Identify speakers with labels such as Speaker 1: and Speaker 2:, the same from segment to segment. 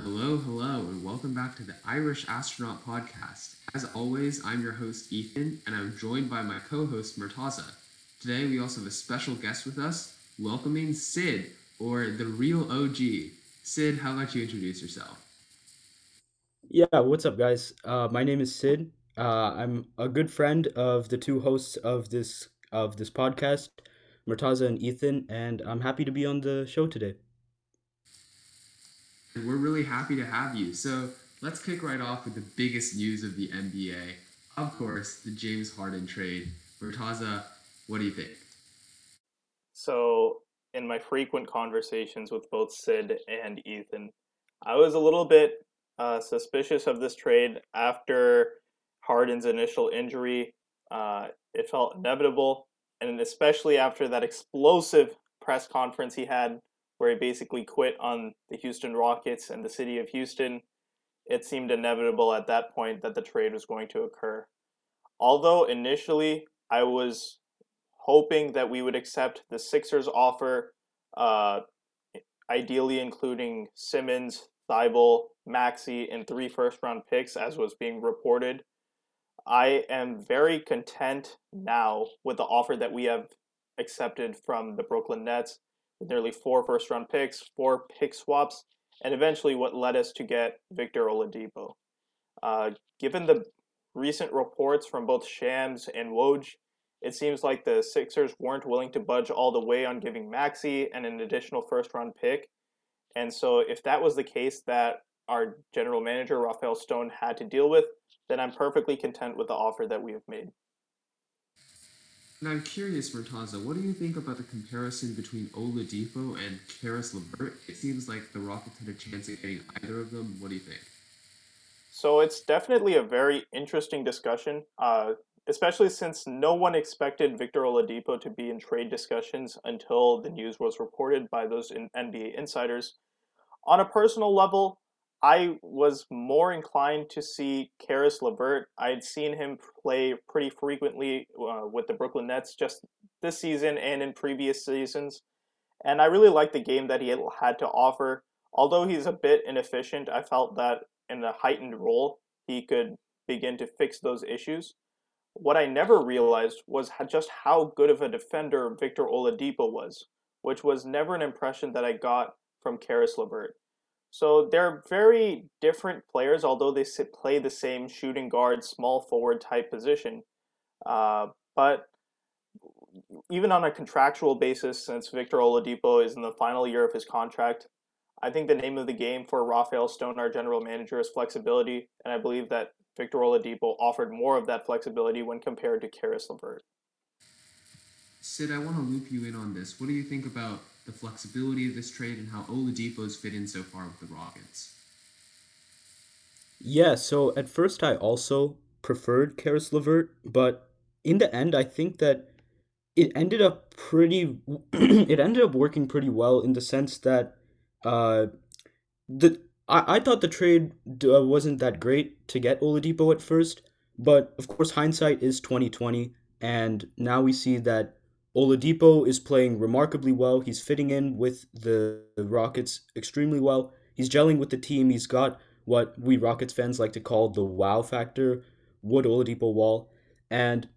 Speaker 1: Hello, hello, and welcome back to the Irish Astronaut Podcast. As always, I'm your host, Ethan, and I'm joined by my co host, Murtaza. Today, we also have a special guest with us, welcoming Sid, or the real OG. Sid, how about you introduce yourself?
Speaker 2: Yeah, what's up, guys? Uh, my name is Sid. Uh, I'm a good friend of the two hosts of this of this podcast, Murtaza and Ethan, and I'm happy to be on the show today.
Speaker 1: We're really happy to have you. So let's kick right off with the biggest news of the NBA. Of course, the James Harden trade. Murtaza, what do you think?
Speaker 3: So, in my frequent conversations with both Sid and Ethan, I was a little bit uh, suspicious of this trade after Harden's initial injury. Uh, it felt inevitable, and especially after that explosive press conference he had, where he basically quit on the Houston Rockets and the city of Houston, it seemed inevitable at that point that the trade was going to occur. Although initially I was hoping that we would accept the Sixers offer, uh, ideally including Simmons, Thybulle, Maxey, and three first round picks, as was being reported. I am very content now with the offer that we have accepted from the Brooklyn Nets, nearly four first round picks, four pick swaps, and eventually what led us to get Victor Oladipo. Uh, given the recent reports from both Shams and Woj, it seems like the Sixers weren't willing to budge all the way on giving Maxey and an additional first round pick. And so, if that was the case that our general manager, Rafael Stone, had to deal with, then I'm perfectly content with the offer that we have made.
Speaker 1: And I'm curious, Murtaza, what do you think about the comparison between Oladipo and Caris LeVert? It seems like the Rockets had a chance at getting either of them. What do you think?
Speaker 3: So it's definitely a very interesting discussion, uh, especially since no one expected Victor Oladipo to be in trade discussions until the news was reported by those NBA insiders. On a personal level, I was more inclined to see Caris LeVert. I had seen him play pretty frequently uh, with the Brooklyn Nets just this season and in previous seasons. And I really liked the game that he had to offer. Although he's a bit inefficient, I felt that in a heightened role, he could begin to fix those issues. What I never realized was just how good of a defender Victor Oladipo was, which was never an impression that I got from Caris LeVert. So they're very different players, although they play the same shooting guard, small forward type position. Uh, but even on a contractual basis, since Victor Oladipo is in the final year of his contract, I think the name of the game for Rafael Stone, our general manager, is flexibility, and I believe that Victor Oladipo offered more of that flexibility when compared to Caris LeVert.
Speaker 1: Sid, I want to loop you in on this. What do you think about the flexibility of this trade and how Oladipo's fit in so far with the Rockets.
Speaker 2: Yeah, so at first I also preferred Caris LeVert, but in the end I think that it ended up pretty it ended up working pretty well in the sense that uh the I, I thought the trade uh, wasn't that great to get Oladipo at first, but of course hindsight is 2020 and now we see that Oladipo is playing remarkably well. He's fitting in with the, Rockets extremely well. He's gelling with the team. He's got what we Rockets fans like to call the wow factor, Wood Oladipo wall. And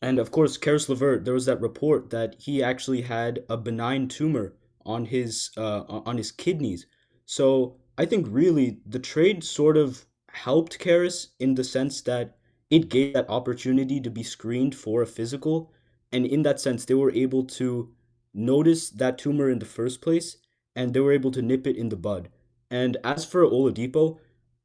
Speaker 2: and of course, Caris LeVert, there was that report that he actually had a benign tumor on his uh, on his kidneys. So I think really the trade sort of helped Caris in the sense that it gave that opportunity to be screened for a physical and in that sense they were able to notice that tumor in the first place and they were able to nip it in the bud. And as for oladipo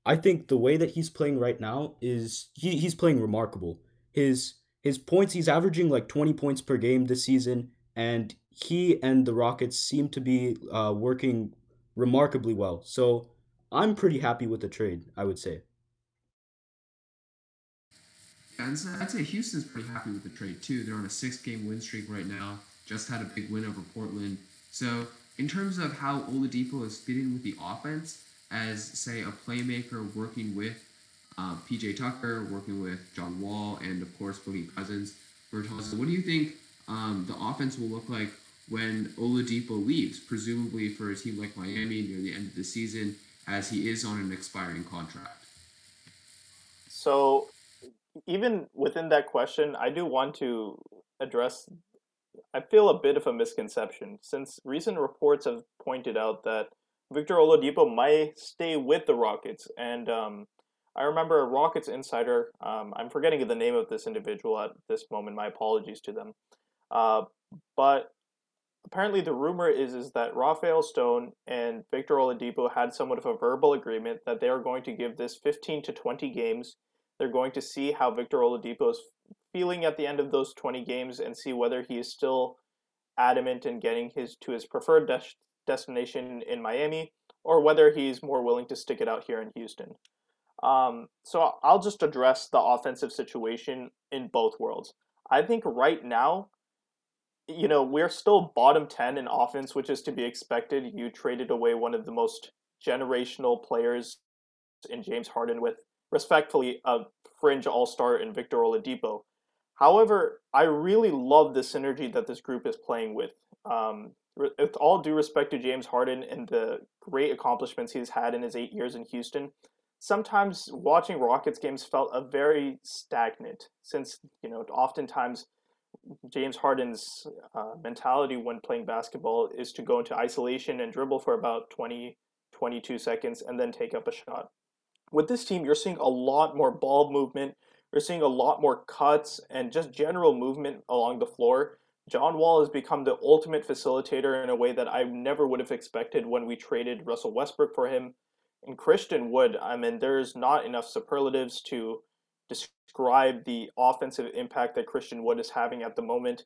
Speaker 2: i think the way that he's playing right now is he, he's playing remarkable. His his points he's averaging like 20 points per game this season and he and the rockets seem to be uh, working remarkably well. So i'm pretty happy with the trade i would say
Speaker 1: I'd say Houston's pretty happy with the trade too. They're on a six-game win streak right now. Just had a big win over Portland. So in terms of how Oladipo is fitting with the offense, as say a playmaker working with uh, PJ Tucker, working with John Wall, and of course Boogie Cousins. Murtaza, what do you think um, the offense will look like when Oladipo leaves, presumably for a team like Miami near the end of the season? as he is on an expiring contract.
Speaker 3: So, even within that question, I do want to address. I feel a bit of a misconception since recent reports have pointed out that Victor Oladipo might stay with the Rockets, and um, I remember a Rockets insider. Um, I'm forgetting the name of this individual at this moment. My apologies to them. Uh, but apparently, the rumor is is that Rafael Stone and Victor Oladipo had somewhat of a verbal agreement that they are going to give this 15 to 20 games. They're going to see how Victor Oladipo is feeling at the end of those 20 games and see whether he is still adamant in getting his to his preferred des- destination in Miami or whether he's more willing to stick it out here in Houston. Um, so I'll just address the offensive situation in both worlds. I think right now, you know, we're still bottom 10 in offense, which is to be expected. You traded away one of the most generational players in James Harden with, respectfully, a fringe all star in Victor Oladipo. However, I really love the synergy that this group is playing with. Um, with all due respect to James Harden and the great accomplishments he's had in his eight years in Houston, sometimes watching Rockets games felt a very stagnant since, you know, oftentimes James Harden's uh, mentality when playing basketball is to go into isolation and dribble for about 20, 22 seconds and then take up a shot. With this team, you're seeing a lot more ball movement. You're seeing a lot more cuts and just general movement along the floor. John Wall has become the ultimate facilitator in a way that I never would have expected when we traded Russell Westbrook for him and Christian Wood, I mean, there's not enough superlatives to describe the offensive impact that Christian Wood is having at the moment.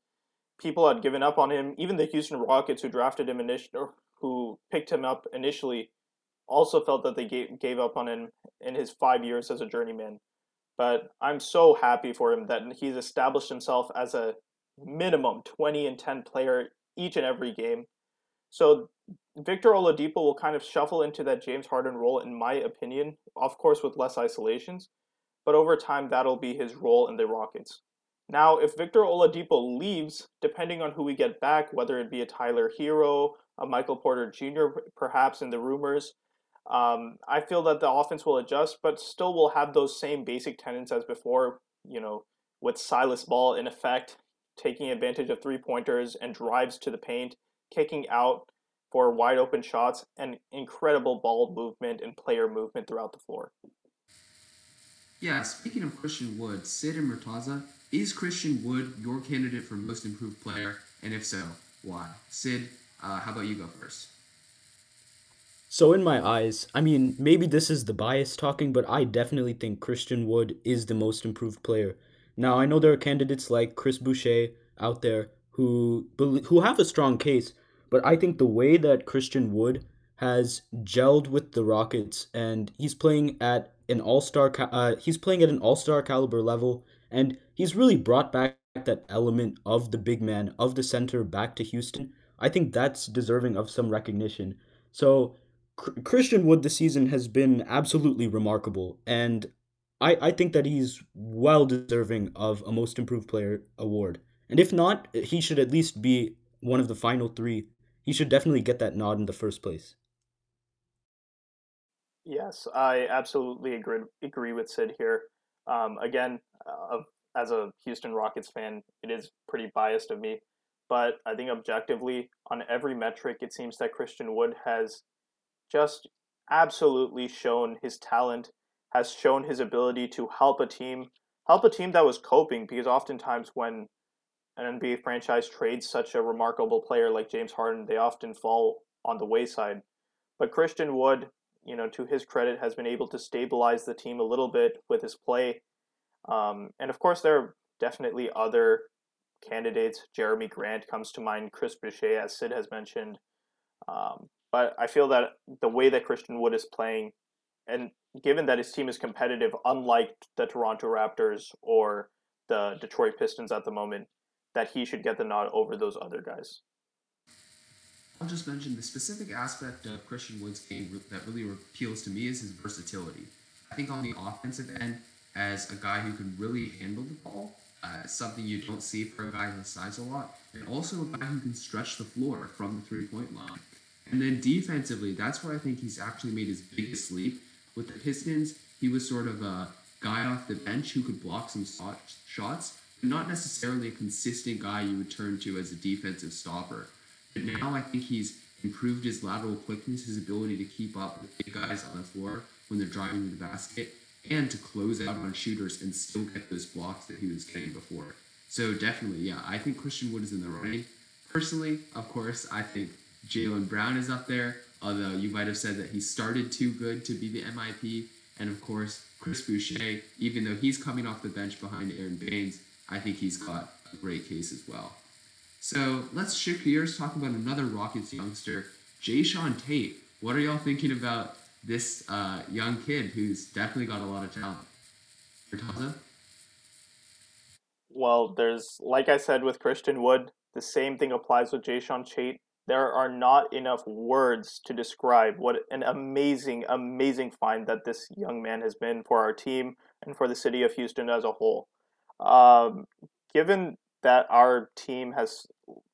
Speaker 3: People had given up on him. Even the Houston Rockets, who drafted him initially, who picked him up initially, also felt that they gave, gave up on him in his five years as a journeyman. But I'm so happy for him that he's established himself as a minimum 20 and 10 player each and every game. So Victor Oladipo will kind of shuffle into that James Harden role, in my opinion, of course with less isolations, but over time that'll be his role in the Rockets. Now, if Victor Oladipo leaves, depending on who we get back, whether it be a Tyler Herro, a Michael Porter Jr., perhaps in the rumors, um, I feel that the offense will adjust, but still will have those same basic tenets as before, you know, with Silas Ball in effect, taking advantage of three pointers and drives to the paint, kicking out for wide open shots and incredible ball movement and player movement throughout the floor.
Speaker 1: Yeah, speaking of Christian Wood, Sid and Murtaza, is Christian Wood your candidate for most improved player? And if so, why? Sid, uh, how about you go first?
Speaker 2: So, in my eyes, I mean, maybe this is the bias talking, but I definitely think Christian Wood is the most improved player. Now, I know there are candidates like Chris Boucher out there who who have a strong case, but I think the way that Christian Wood has gelled with the Rockets and he's playing at an all-star uh, he's playing at an all-star caliber level and he's really brought back that element of the big man of the center back to Houston. I think that's deserving of some recognition. So Christian Wood this season has been absolutely remarkable and I, I think that he's well deserving of a most improved player award. And if not, he should at least be one of the final 3 he should definitely get that nod in the first place.
Speaker 3: Yes, I absolutely agree agree with Sid here. Um, again, uh, as a Houston Rockets fan, it is pretty biased of me, but I think objectively, on every metric, it seems that Christian Wood has just absolutely shown his talent, has shown his ability to help a team, help a team that was coping. Because oftentimes, when an NBA franchise trades such a remarkable player like James Harden, they often fall on the wayside. But Christian Wood, you know, to his credit, has been able to stabilize the team a little bit with his play. Um, and of course, there are definitely other candidates. Jerami Grant comes to mind, Chris Boucher, as Sid has mentioned. Um, but I feel that the way that Christian Wood is playing, and given that his team is competitive, unlike the Toronto Raptors or the Detroit Pistons at the moment, that he should get the nod over those other guys.
Speaker 1: I'll just mention the specific aspect of Christian Wood's game that really appeals to me is his versatility. I think on the offensive end, as a guy who can really handle the ball, uh, something you don't see for a guy his size a lot, and also a guy who can stretch the floor from the three point line. And then defensively, that's where I think he's actually made his biggest leap. With the Pistons, he was sort of a guy off the bench who could block some shots, but not necessarily a consistent guy you would turn to as a defensive stopper. But now I think he's improved his lateral quickness, his ability to keep up with big guys on the floor when they're driving to the basket, and to close out on shooters and still get those blocks that he was getting before. So definitely, yeah, I think Christian Wood is in the running. Personally, of course, I think Jaylen Brown is up there, although you might have said that he started too good to be the MIP. And of course, Chris Boucher, even though he's coming off the bench behind Aron Baynes, I think he's got a great case as well. So let's shift gears, talk about another Rockets youngster, Jae'Sean Tate. What are y'all thinking about this uh, young kid who's definitely got a lot of talent? Murtaza?
Speaker 3: Well, there's, like I said with Christian Wood, the same thing applies with Jae'Sean Tate there are not enough words to describe what an amazing, amazing find that this young man has been for our team and for the city of Houston as a whole. Um, given that our team has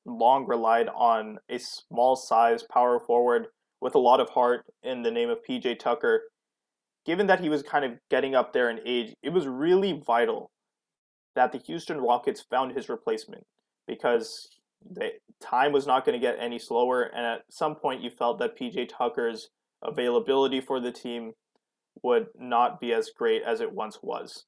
Speaker 3: long relied on a small size power forward with a lot of heart in the name of PJ Tucker, given that he was kind of getting up there in age, it was really vital that the Houston Rockets found his replacement because time was not going to get any slower, and at some point you felt that PJ Tucker's availability for the team would not be as great as it once was.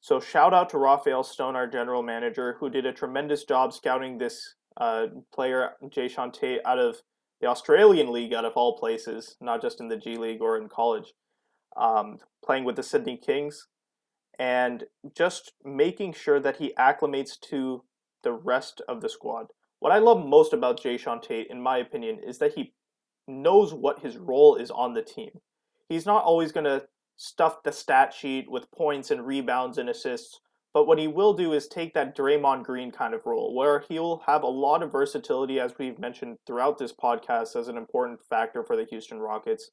Speaker 3: So shout out to Rafael Stone, our general manager, who did a tremendous job scouting this uh, player, Jae'Sean Tate, out of the Australian League, out of all places, not just in the G League or in college, um, playing with the Sydney Kings, and just making sure that he acclimates to the rest of the squad. What I love most about Jae'Sean Tate, in my opinion, is that he knows what his role is on the team. He's not always going to stuff the stat sheet with points and rebounds and assists, but what he will do is take that Draymond Green kind of role, where he'll have a lot of versatility, as we've mentioned throughout this podcast, as an important factor for the Houston Rockets.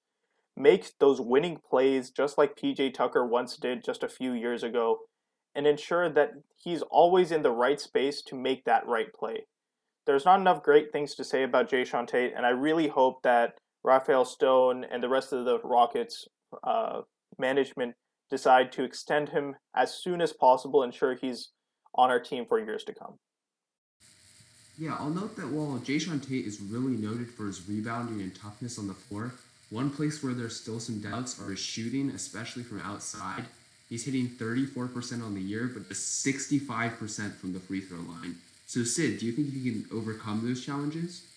Speaker 3: Make those winning plays just like PJ Tucker once did just a few years ago, and ensure that he's always in the right space to make that right play there's not enough great things to say about Jae'Sean Tate, and I really hope that Rafael Stone and the rest of the Rockets uh, management decide to extend him as soon as possible, and ensure he's on our team for years to come.
Speaker 1: Yeah, I'll note that while Jae'Sean Tate is really noted for his rebounding and toughness on the floor, one place where there's still some doubts are his shooting, especially from outside. He's hitting 34% on the year, but just 65% from the free throw line. So Sid, do you think you can overcome those challenges?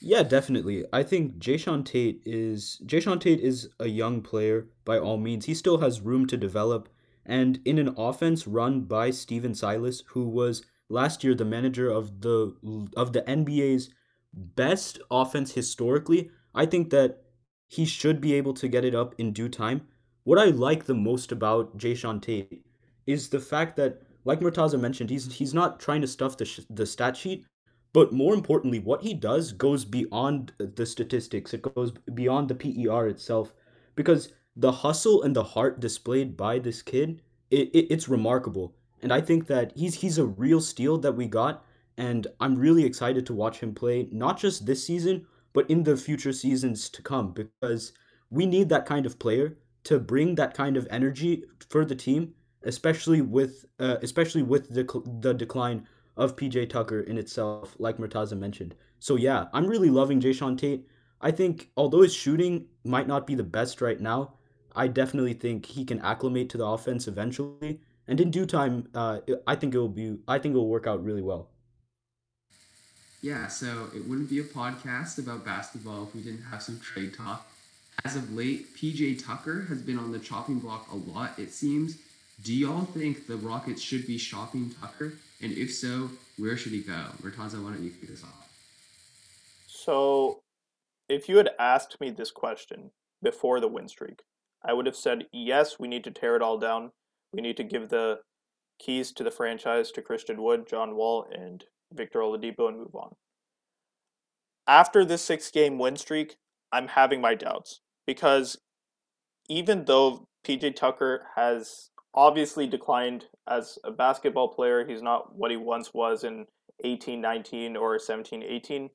Speaker 2: Yeah, definitely. I think Jae'Sean Tate is Jae'Sean Tate is a young player by all means. He still has room to develop, and in an offense run by Stephen Silas, who was last year the manager of the of the NBA's best offense historically, I think that he should be able to get it up in due time. What I like the most about Jae'Sean Tate is the fact that like Murtaza mentioned, he's he's not trying to stuff the sh- the stat sheet, but more importantly, what he does goes beyond the statistics. It goes beyond the PER itself, because the hustle and the heart displayed by this kid, it, it it's remarkable. And I think that he's he's a real steal that we got, and I'm really excited to watch him play not just this season, but in the future seasons to come, because we need that kind of player to bring that kind of energy for the team especially with uh, especially with the the decline of PJ Tucker in itself, like Murtaza mentioned. So yeah, I'm really loving Jae'Sean Tate. I think although his shooting might not be the best right now, I definitely think he can acclimate to the offense eventually, and in due time, uh, I think it will be I think it will work out really well.
Speaker 1: Yeah, so it wouldn't be a podcast about basketball if we didn't have some trade talk. As of late, PJ Tucker has been on the chopping block a lot, it seems, do y'all think the Rockets should be shopping Tucker? And if so, where should he go? Murtaza, why don't you kick this off?
Speaker 3: So, if you had asked me this question before the win streak, I would have said, yes, we need to tear it all down. We need to give the keys to the franchise to Christian Wood, John Wall, and Victor Oladipo and move on. After this six game win streak, I'm having my doubts because even though PJ Tucker has obviously declined as a basketball player. He's not what he once was in 18 19 or 17 18.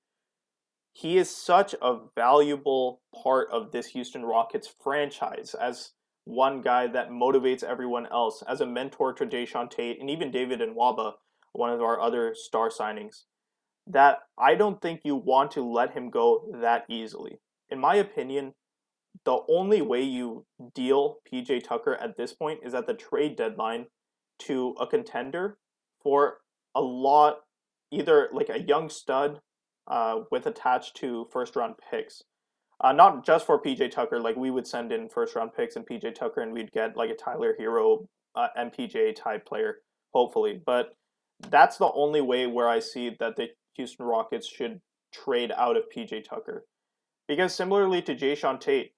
Speaker 3: he is such a valuable part of this Houston Rockets franchise as one guy that motivates everyone else, as a mentor to Jae'Sean Tate and even David Nwaba, one of our other star signings, that I don't think you want to let him go that easily. In my opinion, the only way you deal PJ Tucker at this point is at the trade deadline to a contender for a lot, either like a young stud uh, with attached to first round picks. Uh, not just for PJ Tucker, like we would send in first round picks and PJ Tucker, and we'd get like a Tyler Herro, uh, MPJ type player, hopefully. But that's the only way where I see that the Houston Rockets should trade out of PJ Tucker. Because similarly to Jae'Sean Tate,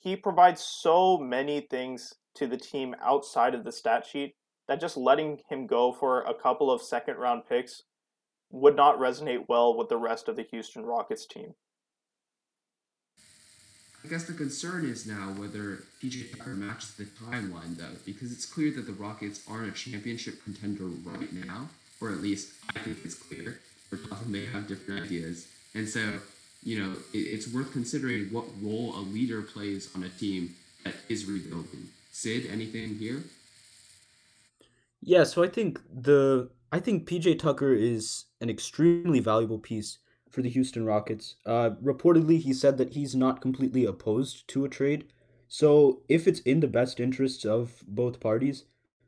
Speaker 3: he provides so many things to the team outside of the stat sheet that just letting him go for a couple of second round picks would not resonate well with the rest of the Houston Rockets team.
Speaker 1: I guess the concern is now whether PJ Tucker matches the timeline, though, because it's clear that the Rockets aren't a championship contender right now, or at least I think it's clear. But may have different ideas, and so you know it, it's worth considering what role a leader plays on a team that is rebuilding. Sid, anything here?
Speaker 2: Yeah, so I think the I think PJ Tucker is an extremely valuable piece for the Houston Rockets. Uh, reportedly, he said that he's not completely opposed to a trade. So, if it's in the best interests of both parties,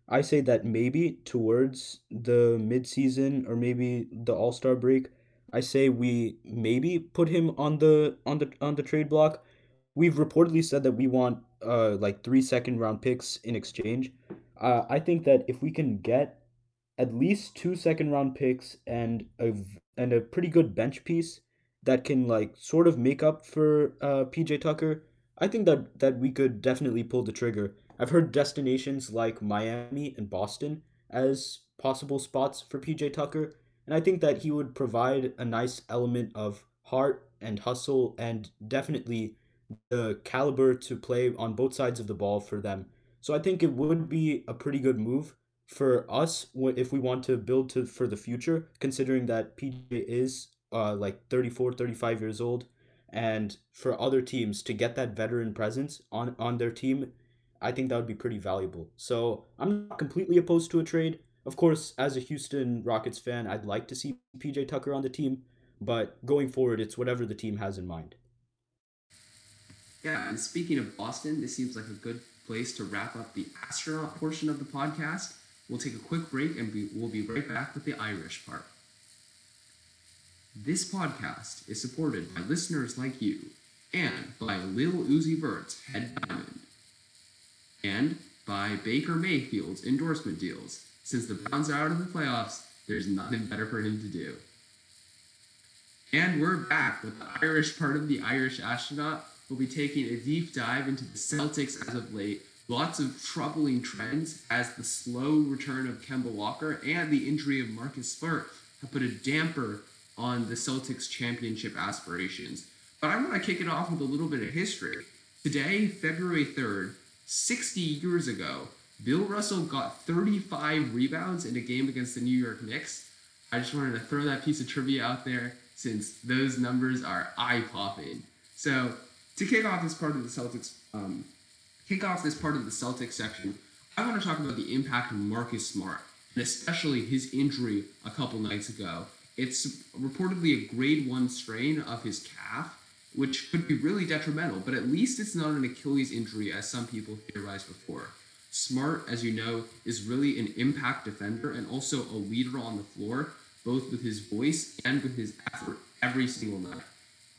Speaker 2: I say that maybe towards the midseason or maybe the All Star break, I say we maybe put him on the on the on the trade block. We've reportedly said that we want uh like three second round picks in exchange. Uh, I think that if we can get at least two second round picks and a and a pretty good bench piece that can like sort of make up for uh, PJ Tucker, I think that that we could definitely pull the trigger. I've heard destinations like Miami and Boston as possible spots for PJ Tucker, and I think that he would provide a nice element of heart and hustle and definitely the caliber to play on both sides of the ball for them. So I think it would be a pretty good move for us if we want to build to for the future considering that pj is uh, like 34 35 years old. And for other teams to get that veteran presence on on their team i think that would be pretty valuable. So i'm not completely opposed to a trade of course as a houston rockets fan i'd like to see pj tucker on the team but going forward it's whatever the team has in mind
Speaker 1: yeah and speaking of boston this seems like a good place to wrap up the astronaut portion of the podcast We'll take a quick break and be, we'll be right back with the Irish part. This podcast is supported by listeners like you and by Lil Uzi Vert's Head Diamond and by Baker Mayfield's endorsement deals. Since the Browns are out of the playoffs, there's nothing better for him to do. And we're back with the Irish part of the Irish astronaut. We'll be taking a deep dive into the Celtics as of late lots of troubling trends as the slow return of Kemba Walker and the injury of Marcus Smart have put a damper on the Celtics championship aspirations. But I want to kick it off with a little bit of history. Today, February 3rd, 60 years ago, Bill Russell got 35 rebounds in a game against the New York Knicks. I just wanted to throw that piece of trivia out there since those numbers are eye popping. So, to kick off this part of the Celtics um, kick off this part of the Celtics section, I want to talk about the impact of Marcus Smart, and especially his injury a couple nights ago. It's reportedly a grade one strain of his calf, which could be really detrimental, but at least it's not an Achilles injury as some people theorized before. Smart, as you know, is really an impact defender and also a leader on the floor, both with his voice and with his effort every single night.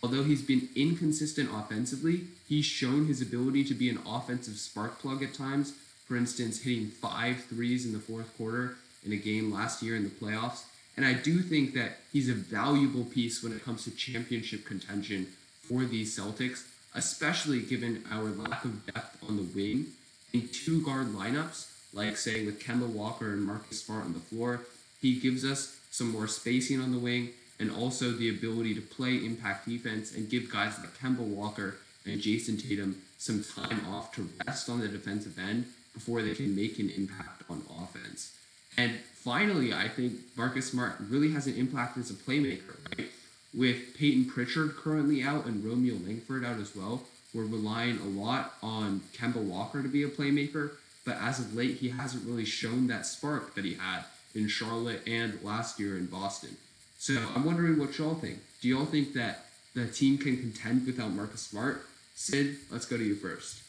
Speaker 1: Although he's been inconsistent offensively, he's shown his ability to be an offensive spark plug at times. For instance, hitting five threes in the fourth quarter in a game last year in the playoffs. And I do think that he's a valuable piece when it comes to championship contention for these Celtics, especially given our lack of depth on the wing. In two guard lineups, like say with Kemba Walker and Marcus Smart on the floor, he gives us some more spacing on the wing and also the ability to play impact defense and give guys like Kemba Walker and Jayson Tatum some time off to rest on the defensive end before they can make an impact on offense. And finally, I think Marcus Smart really has an impact as a playmaker, right? with Payton Pritchard currently out and Romeo Langford out as well, we're relying a lot on Kemba Walker to be a playmaker. But as of late, he hasn't really shown that spark that he had in Charlotte and last year in Boston. So I'm wondering what y'all think. Do y'all think that the team can contend without Marcus Smart? Sid, let's go to you first.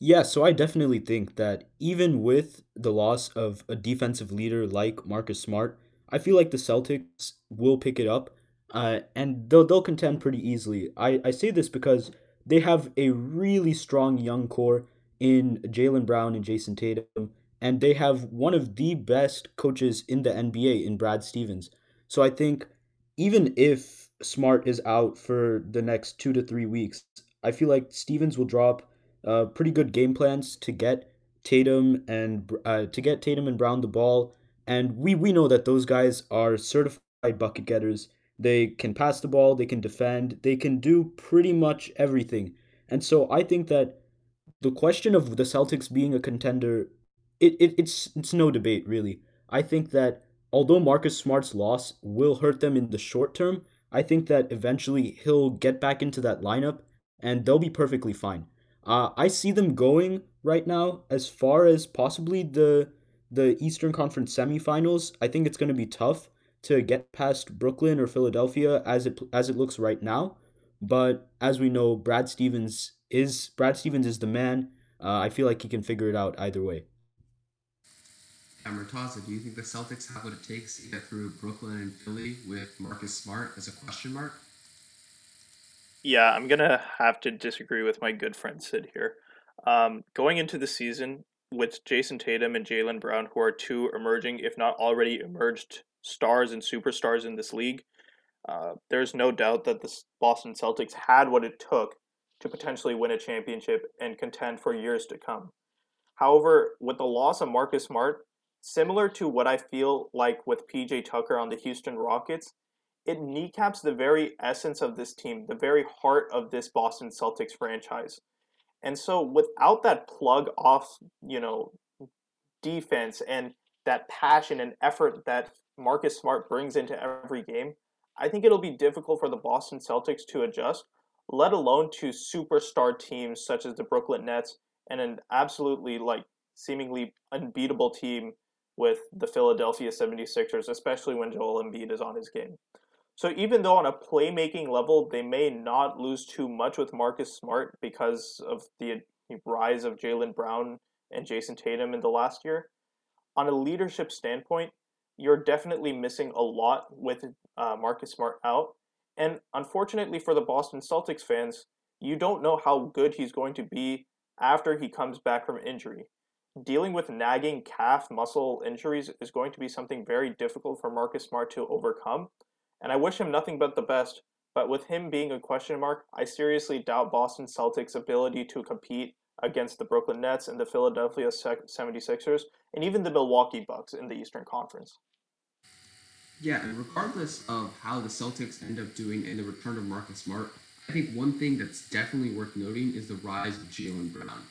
Speaker 2: Yeah, so I definitely think that even with the loss of a defensive leader like Marcus Smart, I feel like the Celtics will pick it up, uh, and they'll they'll contend pretty easily. I, I say this because they have a really strong young core in Jaylen Brown and Jayson Tatum, and they have one of the best coaches in the NBA in Brad Stevens. So I think even if Smart is out for the next two to three weeks, I feel like Stevens will drop uh, pretty good game plans to get Tatum and uh, to get Tatum and Brown the ball. And we we know that those guys are certified bucket getters. They can pass the ball, they can defend, they can do pretty much everything. And so I think that the question of the Celtics being a contender, it, it it's it's no debate really. I think that although Marcus Smart's loss will hurt them in the short term, I think that eventually he'll get back into that lineup and they'll be perfectly fine. Uh, I see them going right now as far as possibly the the Eastern Conference semifinals. I think it's going to be tough to get past Brooklyn or Philadelphia as it as it looks right now. But as we know, Brad Stevens is Brad Stevens is the man. Uh, I feel like he can figure it out either way.
Speaker 1: Yeah, Murtaza, do you think the Celtics have what it takes to get through Brooklyn and Philly with Marcus Smart as a question mark?
Speaker 3: Yeah, I'm gonna have to disagree with my good friend Sid here. Um, going into the season with Jayson Tatum and Jaylen Brown, who are two emerging, if not already emerged stars and superstars in this league, uh, there's no doubt that the Boston Celtics had what it took to potentially win a championship and contend for years to come. However, with the loss of Marcus Smart, similar to what I feel like with PJ Tucker on the Houston Rockets, it kneecaps the very essence of this team, the very heart of this Boston Celtics franchise. And so without that plug off, you know, defense and that passion and effort that Marcus Smart brings into every game, I think it'll be difficult for the Boston Celtics to adjust, let alone to superstar teams such as the Brooklyn Nets and an absolutely like seemingly unbeatable team with the Philadelphia 76ers, especially when Joel Embiid is on his game. So even though on a playmaking level they may not lose too much with Marcus Smart because of the rise of Jaylen Brown and Jayson Tatum in the last year, on a leadership standpoint, you're definitely missing a lot with uh, Marcus Smart out. And unfortunately for the Boston Celtics fans, you don't know how good he's going to be after he comes back from injury. Dealing with nagging calf muscle injuries is going to be something very difficult for Marcus Smart to overcome and I wish him nothing but the best. But with him being a question mark, I seriously doubt Boston Celtics' ability to compete against the Brooklyn Nets and the Philadelphia 76ers and even the Milwaukee Bucks in the Eastern Conference.
Speaker 1: Yeah, and regardless of how the Celtics end up doing in the return of Marcus Smart, I think one thing that's definitely worth noting is the rise of Jaylen Brown.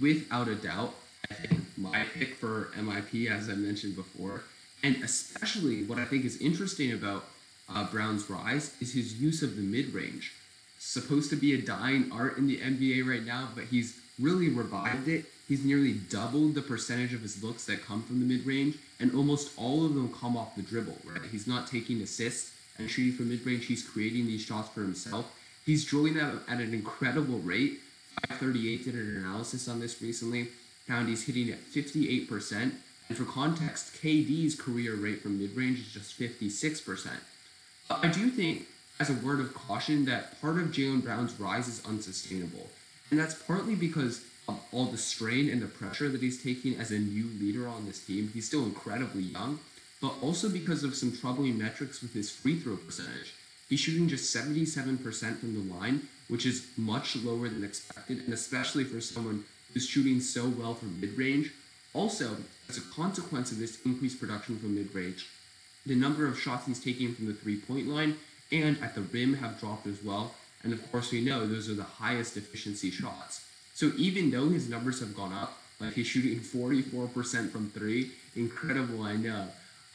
Speaker 1: Without a doubt, I think my pick for MIP, as I mentioned before, and especially what I think is interesting about uh, Brown's rise is his use of the mid range. Supposed to be a dying art in the NBA right now, but he's really revived it. He's nearly doubled the percentage of his looks that come from the mid range, and almost all of them come off the dribble, right? He's not taking assists and shooting from mid range, he's creating these shots for himself. He's drilling them at an incredible rate. 538 did an analysis on this recently, found he's hitting at 58%. And for context, KD's career rate from mid range is just 56%. I do think, as a word of caution, that part of Jaylen Brown's rise is unsustainable. And that's partly because of all the strain and the pressure that he's taking as a new leader on this team. He's still incredibly young, but also because of some troubling metrics with his free throw percentage. He's shooting just 77% from the line, which is much lower than expected, and especially for someone who's shooting so well from mid range. Also, as a consequence of this increased production from mid range, the number of shots he's taking from the three point line and at the rim have dropped as well. And of course, we know those are the highest efficiency shots. So even though his numbers have gone up, like he's shooting 44% from three, incredible, I know.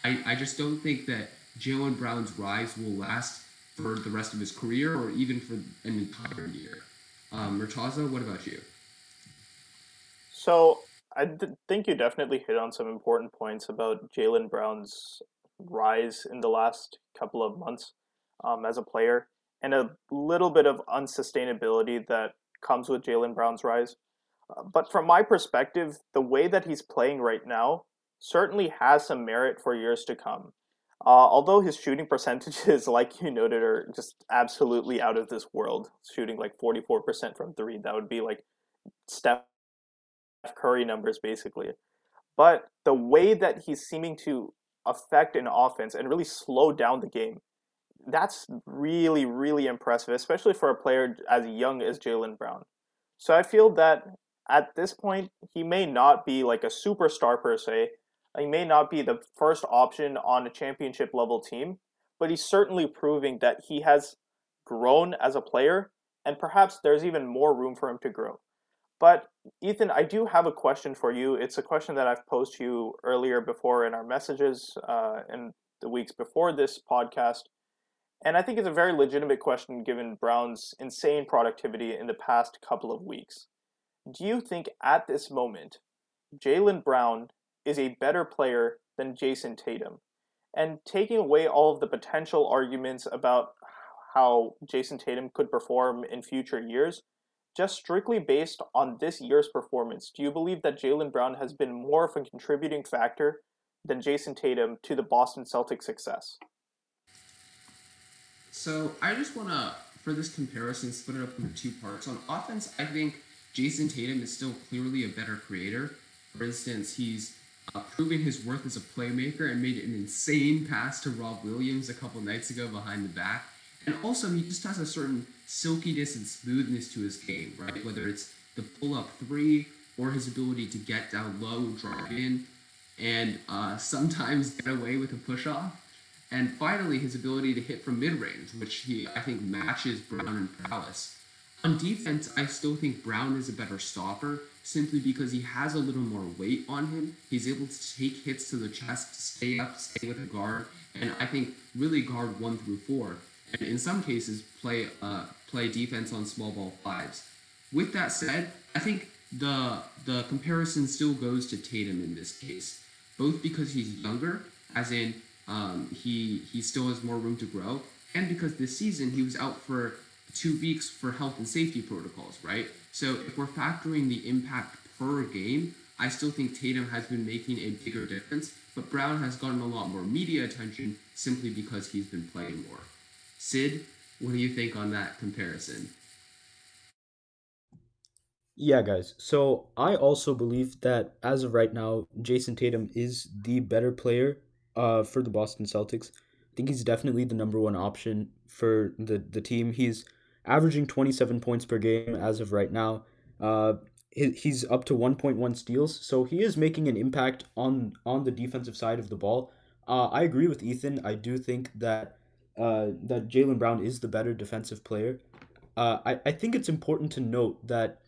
Speaker 1: I, I just don't think that Jaylen Brown's rise will last for the rest of his career or even for an entire year. Um, Murtaza, what about you?
Speaker 3: So I th- think you definitely hit on some important points about Jaylen Brown's rise in the last couple of months um, as a player and a little bit of unsustainability that comes with Jaylen Brown's rise. Uh, but from my perspective, the way that he's playing right now certainly has some merit for years to come. Uh, although his shooting percentages, like you noted, are just absolutely out of this world, shooting like 44% from three, that would be like Steph Curry numbers basically. But the way that he's seeming to affect an offense and really slow down the game, that's really, really impressive, especially for a player as young as Jaylen Brown. So I feel that at this point, he may not be like a superstar per se, he may not be the first option on a championship level team, but he's certainly proving that he has grown as a player, and perhaps there's even more room for him to grow. But Ethan, I do have a question for you. It's a question that I've posed to you earlier before in our messages uh, in the weeks before this podcast. And I think it's a very legitimate question given Brown's insane productivity in the past couple of weeks. Do you think at this moment, Jaylen Brown is a better player than Jayson Tatum. And taking away all of the potential arguments about how Jayson Tatum could perform in future years, just strictly based on this year's performance, do you believe that Jaylen Brown has been more of a contributing factor than Jayson Tatum to the Boston Celtics' success?
Speaker 1: So I just want to, for this comparison, split it up into two parts. On offense, I think Jayson Tatum is still clearly a better creator. For instance, he's uh, proving his worth as a playmaker and made an insane pass to Rob Williams a couple nights ago behind the back. And also, he just has a certain silkiness and smoothness to his game, right? Whether it's the pull up three or his ability to get down low, drive in, and uh, sometimes get away with a push off. And finally, his ability to hit from mid range, which he, I think, matches Brown and prowess. On defense, I still think Brown is a better stopper simply because he has a little more weight on him. He's able to take hits to the chest, stay up, stay with a guard, and I think really guard one through four, and in some cases play uh, play defense on small ball fives. With that said, I think the the comparison still goes to Tatum in this case, both because he's younger, as in um, he he still has more room to grow, and because this season he was out for two weeks for health and safety protocols, right? So if we're factoring the impact per game, I still think Tatum has been making a bigger difference, but Brown has gotten a lot more media attention simply because he's been playing more. Sid, what do you think on that comparison?
Speaker 2: Yeah, guys. So I also believe that as of right now, Jayson Tatum is the better player uh, for the Boston Celtics. I think he's definitely the number one option for the, the team. He's averaging 27 points per game as of right now. Uh, he's up to 1.1 steals, so he is making an impact on on the defensive side of the ball. Uh, I agree with Ethan. I do think that uh, that Jaylen Brown is the better defensive player. Uh, I, I think it's important to note that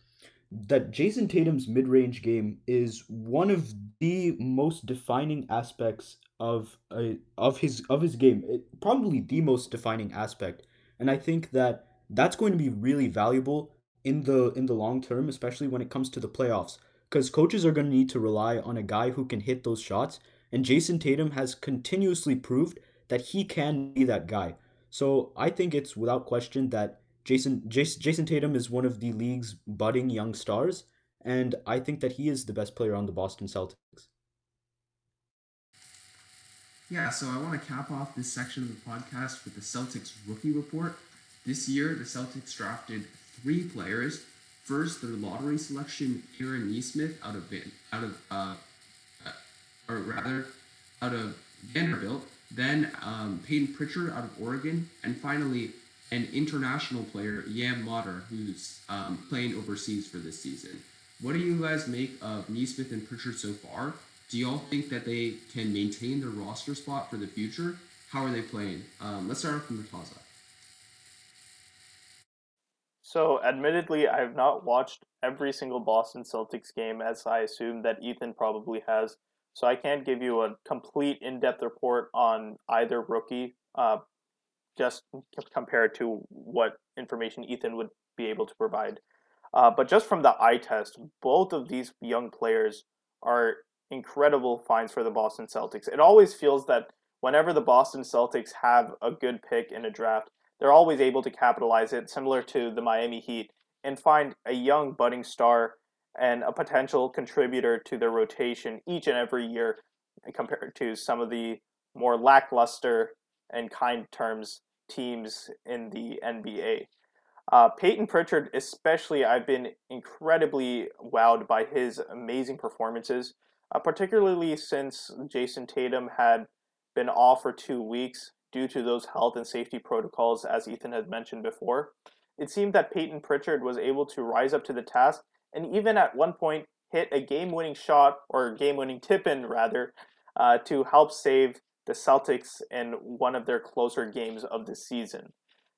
Speaker 2: that Jayson Tatum's mid-range game is one of the most defining aspects of a, of his of his game. It, probably the most defining aspect. And I think that that's going to be really valuable in the in the long term, especially when it comes to the playoffs. Because coaches are going to need to rely on a guy who can hit those shots, and Jayson Tatum has continuously proved that he can be that guy. So I think it's without question that Jayson Jason, Jayson Tatum is one of the league's budding young stars, and I think that he is the best player on the Boston Celtics.
Speaker 1: Yeah, so I want to cap off this section of the podcast with the Celtics rookie report. This year, the Celtics drafted three players. First, their lottery selection, Aaron Nesmith out of out of uh, uh, or rather, out of Vanderbilt. Then um, Payton Pritchard out of Oregon, and finally, an international player, Yam Madar, who's um, playing overseas for this season. What do you guys make of Nesmith and Pritchard so far? Do y'all think that they can maintain their roster spot for the future? How are they playing? Um, let's start off from Murtaza.
Speaker 3: So, admittedly, I have not watched every single Boston Celtics game, as I assume that Ethan probably has. so I can't give you a complete in-depth report on either rookie, uh, just compared to what information Ethan would be able to provide. Uh, but just from the eye test, both of these young players are incredible finds for the Boston Celtics. It always feels that whenever the Boston Celtics have a good pick in a draft, they're always able to capitalize it, similar to the Miami Heat, and find a young budding star and a potential contributor to their rotation each and every year compared to some of the more lackluster and kind terms teams in the NBA. Uh, Payton Pritchard, especially, I've been incredibly wowed by his amazing performances, uh, particularly since Jayson Tatum had been off for two weeks due to those health and safety protocols, as Ethan had mentioned before. It seemed that Payton Pritchard was able to rise up to the task and even at one point hit a game winning shot, or game winning tip in rather, uh, to help save the Celtics in one of their closer games of the season.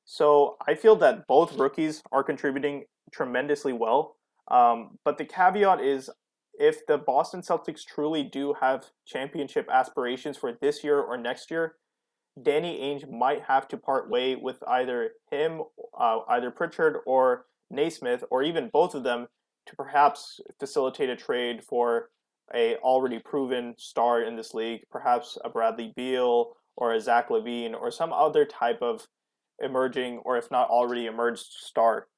Speaker 3: So I feel that both rookies are contributing tremendously well. Um, but the caveat is if the Boston Celtics truly do have championship aspirations for this year or next year, Danny Ainge might have to part way with either him, uh, either Pritchard or Nesmith, or even both of them to perhaps facilitate a trade for a already proven star in this league, perhaps a Bradley Beal or a Zach LaVine or some other type of emerging or if not already emerged star.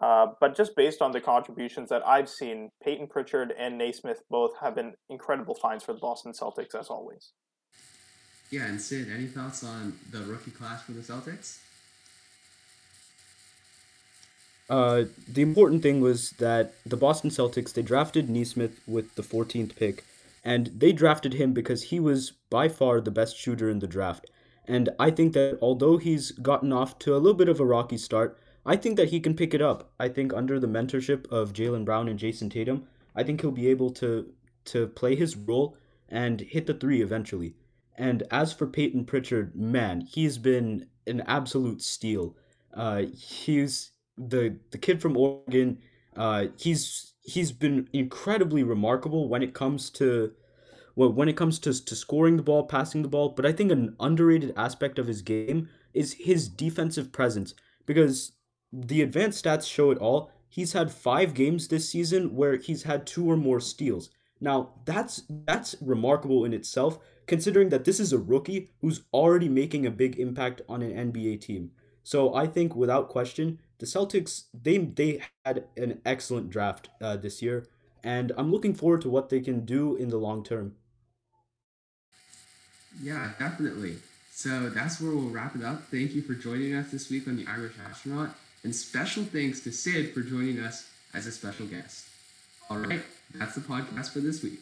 Speaker 3: Uh, but just based on the contributions that I've seen, Payton Pritchard and Nesmith both have been incredible finds for the Boston Celtics as always.
Speaker 1: Yeah, and Sid, any thoughts on the rookie class for the Celtics?
Speaker 2: Uh, the important thing was that the Boston Celtics they drafted Nesmith with the 14th pick, and they drafted him because he was by far the best shooter in the draft. And I think that although he's gotten off to a little bit of a rocky start, I think that he can pick it up. I think under the mentorship of Jaylen Brown and Jayson Tatum, I think he'll be able to to play his role and hit the three eventually. And as for Payton Pritchard, man, he's been an absolute steal. Uh, he's the the kid from Oregon, uh, he's he's been incredibly remarkable when it comes to well, when it comes to, to scoring the ball, passing the ball, but I think an underrated aspect of his game is his defensive presence because the advanced stats show it all. He's had 5 games this season where he's had two or more steals. Now, that's that's remarkable in itself considering that this is a rookie who's already making a big impact on an NBA team. So I think without question, the Celtics they they had an excellent draft uh, this year, and I'm looking forward to what they can do in the long term.
Speaker 1: Yeah, definitely. So that's where we'll wrap it up. Thank you for joining us this week on the Irish Astronaut, and special thanks to Sid for joining us as a special guest. All right, that's the podcast for this week.